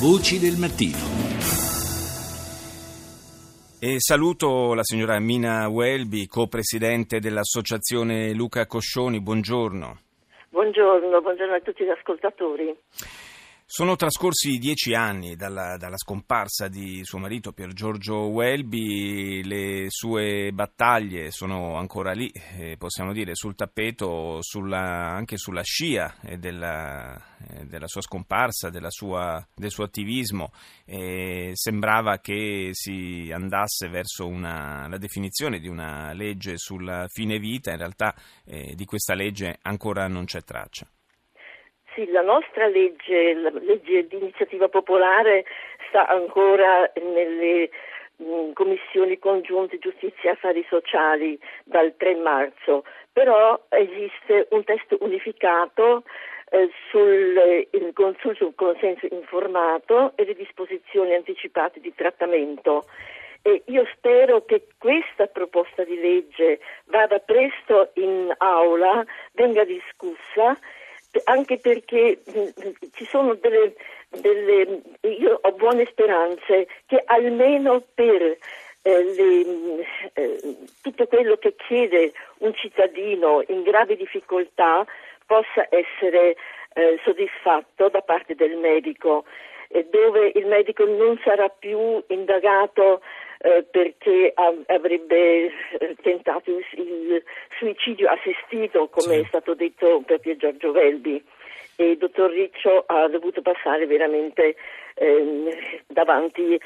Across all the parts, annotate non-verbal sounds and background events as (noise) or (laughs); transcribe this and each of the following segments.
Voci del mattino. E saluto la signora Mina Welby, co-presidente dell'associazione Luca Coscioni. Buongiorno. Buongiorno, buongiorno a tutti gli ascoltatori. Sono trascorsi dieci anni dalla, dalla, scomparsa di suo marito Pier Giorgio Welby, le sue battaglie sono ancora lì, eh, possiamo dire, sul tappeto, sulla, anche sulla scia eh, della, eh, della, sua scomparsa, sua, del suo attivismo. sembrava che si andasse verso una, la definizione di una legge sulla fine vita, in realtà eh, di questa legge ancora non c'è traccia. Sì, la nostra legge, la legge di iniziativa popolare sta ancora nelle mm, commissioni congiunte giustizia e affari sociali dal 3 marzo, però esiste un testo unificato eh, sul, il, sul consenso informato e le disposizioni anticipate di trattamento. E io spero che questa proposta di legge vada presto in aula, venga discussa anche perché mh, mm, ci sono delle, delle, io ho buone speranze che almeno per eh, le, mm, eh, tutto quello che chiede un cittadino in grave difficoltà possa essere eh, soddisfatto da parte del medico, dove il medico non sarà più indagato eh, perché avrebbe eh, tentato il suicidio assistito, come sì. è stato detto per Pier Giorgio Velbi. E il dottor Riccio ha dovuto passare veramente ehm, davanti,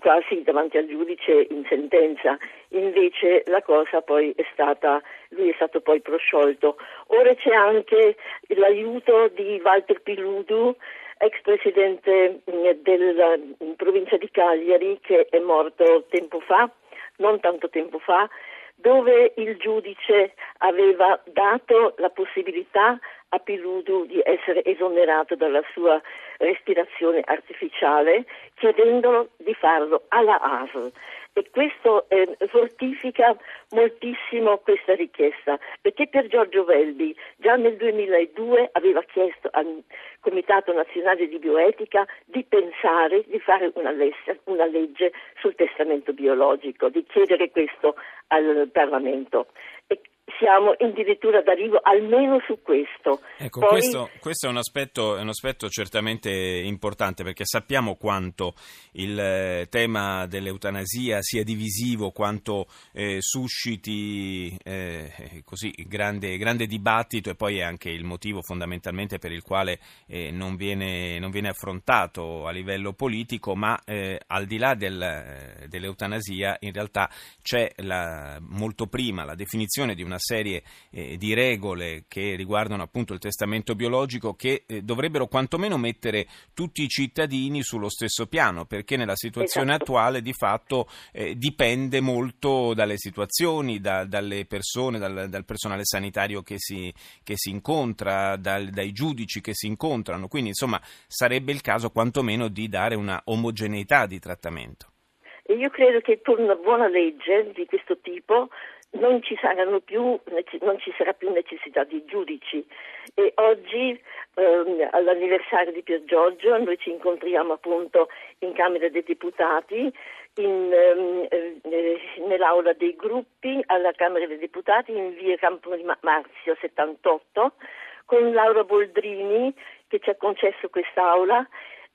quasi davanti al giudice in sentenza. Invece la cosa poi è stata, lui è stato poi prosciolto. Ora c'è anche l'aiuto di Walter Piludu ex presidente mm, della mm, provincia di Cagliari che è morto tempo fa, non tanto tempo fa, dove il giudice aveva dato la possibilità a Piludu di essere esonerato dalla sua respirazione artificiale, chiedendolo di farlo alla ASL e questo eh, fortifica moltissimo questa richiesta, perché per Giorgio Velbi già nel 2002 aveva chiesto al Comitato Nazionale di Bioetica di pensare di fare una, legge, una legge sul testamento biologico, di chiedere questo al Parlamento. E siamo addirittura d'arrivo almeno su questo. Ecco, Poi... questo, questo è, un aspetto, è, un aspetto, certamente importante perché sappiamo quanto il eh, tema dell'eutanasia sia divisivo, quanto eh, susciti eh, così grande, grande, dibattito e poi è anche il motivo fondamentalmente per il quale eh, non, viene, non, viene, affrontato a livello politico, ma eh, al di là del, eh, dell'eutanasia in realtà c'è la, molto prima la definizione di una serie eh, di regole che riguardano appunto il testamento biologico che eh, dovrebbero quantomeno mettere tutti i cittadini sullo stesso piano, perché nella situazione esatto. attuale di fatto eh, dipende molto dalle situazioni, da, dalle persone, dal, dal, personale sanitario che si, che si incontra, dal, dai giudici che si incontrano, quindi insomma sarebbe il caso quantomeno di dare una omogeneità di trattamento. E io credo che per una buona legge di questo tipo non ci, più, non ci, sarà più necessità di giudici. E oggi ehm, all'anniversario di Pier Giorgio noi ci incontriamo appunto in Camera dei Deputati in, ehm, eh, nell'aula dei gruppi alla Camera dei Deputati in via Campo Marzio 78 con Laura Boldrini che ci ha concesso quest'aula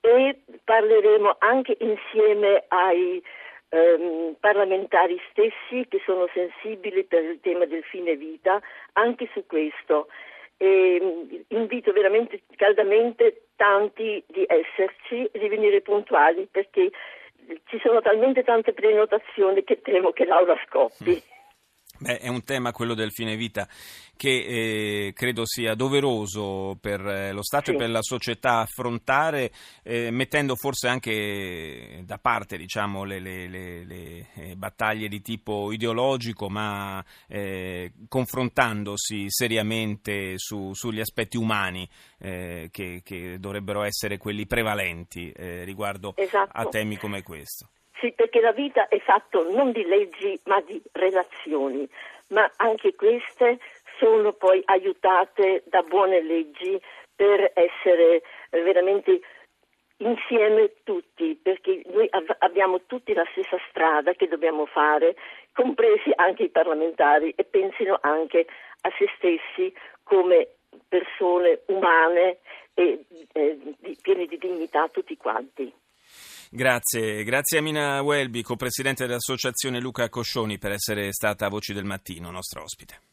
e parleremo anche insieme ai ehm, parlamentari stessi che sono sensibili per il tema del fine vita anche su questo. E, mm, invito veramente caldamente tanti di esserci e di venire puntuali perché ci sono talmente tante prenotazioni che temo che l'aula scoppi. (laughs) Beh, è un tema quello del fine vita che eh, credo sia doveroso per eh, lo Stato sì. e per la società affrontare, eh, mettendo forse anche da parte diciamo, le, le, le, le, eh, battaglie di tipo ideologico, ma eh, confrontandosi seriamente su, sugli aspetti umani che, che, dovrebbero essere quelli prevalenti riguardo esatto. a temi come questo. Sì, perché la vita è fatta non di leggi ma di relazioni, ma anche queste sono poi aiutate da buone leggi per essere veramente insieme tutti, perché noi av- abbiamo tutti la stessa strada che dobbiamo fare, compresi anche i parlamentari, e pensino anche a se stessi come persone umane e eh, pieni di dignità tutti quanti. Grazie, grazie a Mina Welby, co-presidente dell'associazione Luca Coscioni, per essere stata a Voci del Mattino, nostra ospite.